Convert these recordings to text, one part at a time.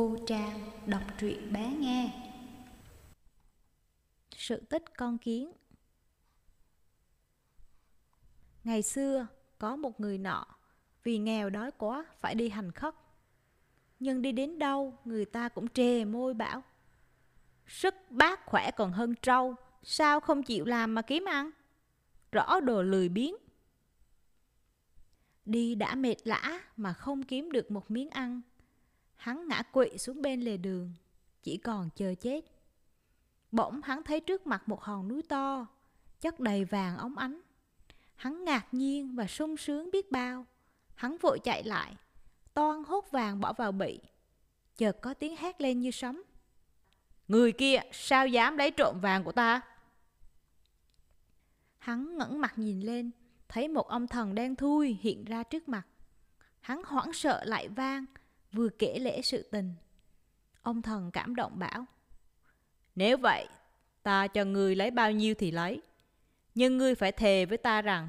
Cô Trang đọc truyện bé nghe. Sự tích con kiến. Ngày xưa, có một người nọ, Vì nghèo đói quá phải đi hành khất. Nhưng đi đến đâu, người ta cũng trề môi bảo, Sức bác khỏe còn hơn trâu, Sao không chịu làm mà kiếm ăn? Rõ đồ lười biếng. Đi đã mệt lã mà không kiếm được một miếng ăn Hắn ngã quỵ xuống bên lề đường, chỉ còn chờ chết. Bỗng hắn thấy trước mặt một hòn núi to, chất đầy vàng óng ánh. Hắn ngạc nhiên và sung sướng biết bao. Hắn vội chạy lại, toan hốt vàng bỏ vào bị. Chợt có tiếng hét lên như sấm. Người kia sao dám lấy trộm vàng của ta? Hắn ngẩng mặt nhìn lên, thấy một ông thần đen thui hiện ra trước mặt. Hắn hoảng sợ lại vang, vừa kể lễ sự tình. Ông thần cảm động bảo, Nếu vậy, ta cho ngươi lấy bao nhiêu thì lấy. Nhưng ngươi phải thề với ta rằng,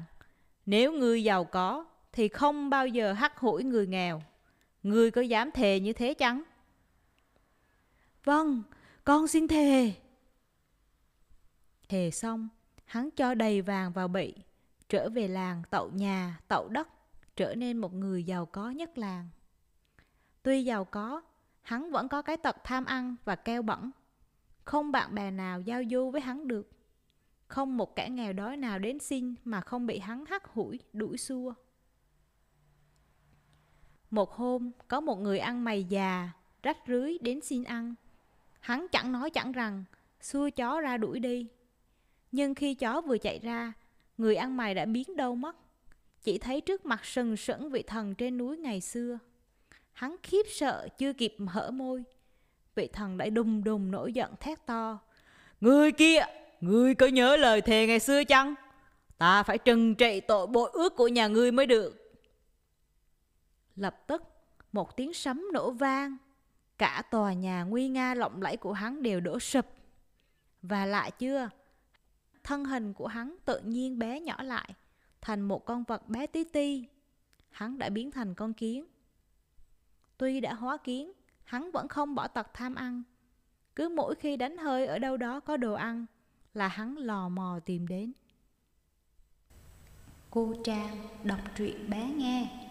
nếu ngươi giàu có, thì không bao giờ hắt hủi người nghèo. Ngươi có dám thề như thế chăng? Vâng, con xin thề. Thề xong, hắn cho đầy vàng vào bị, trở về làng tậu nhà, tậu đất, trở nên một người giàu có nhất làng. Tuy giàu có, hắn vẫn có cái tật tham ăn và keo bẩn. Không bạn bè nào giao du với hắn được. Không một kẻ nghèo đói nào đến xin mà không bị hắn hắt hủi, đuổi xua. Một hôm, có một người ăn mày già, rách rưới đến xin ăn. Hắn chẳng nói chẳng rằng, xua chó ra đuổi đi. Nhưng khi chó vừa chạy ra, người ăn mày đã biến đâu mất. Chỉ thấy trước mặt sừng sững vị thần trên núi ngày xưa. Hắn khiếp sợ chưa kịp hở môi. Vị thần đã đùng đùng nổi giận thét to. Người kia, người có nhớ lời thề ngày xưa chăng? Ta phải trừng trị tội bội ước của nhà ngươi mới được. Lập tức, một tiếng sấm nổ vang. Cả tòa nhà nguy nga lộng lẫy của hắn đều đổ sụp. Và lại chưa, thân hình của hắn tự nhiên bé nhỏ lại, thành một con vật bé tí ti. Hắn đã biến thành con kiến. Tuy đã hóa kiến, hắn vẫn không bỏ tật tham ăn. Cứ mỗi khi đánh hơi ở đâu đó có đồ ăn là hắn lò mò tìm đến. Cô Trang đọc truyện bé nghe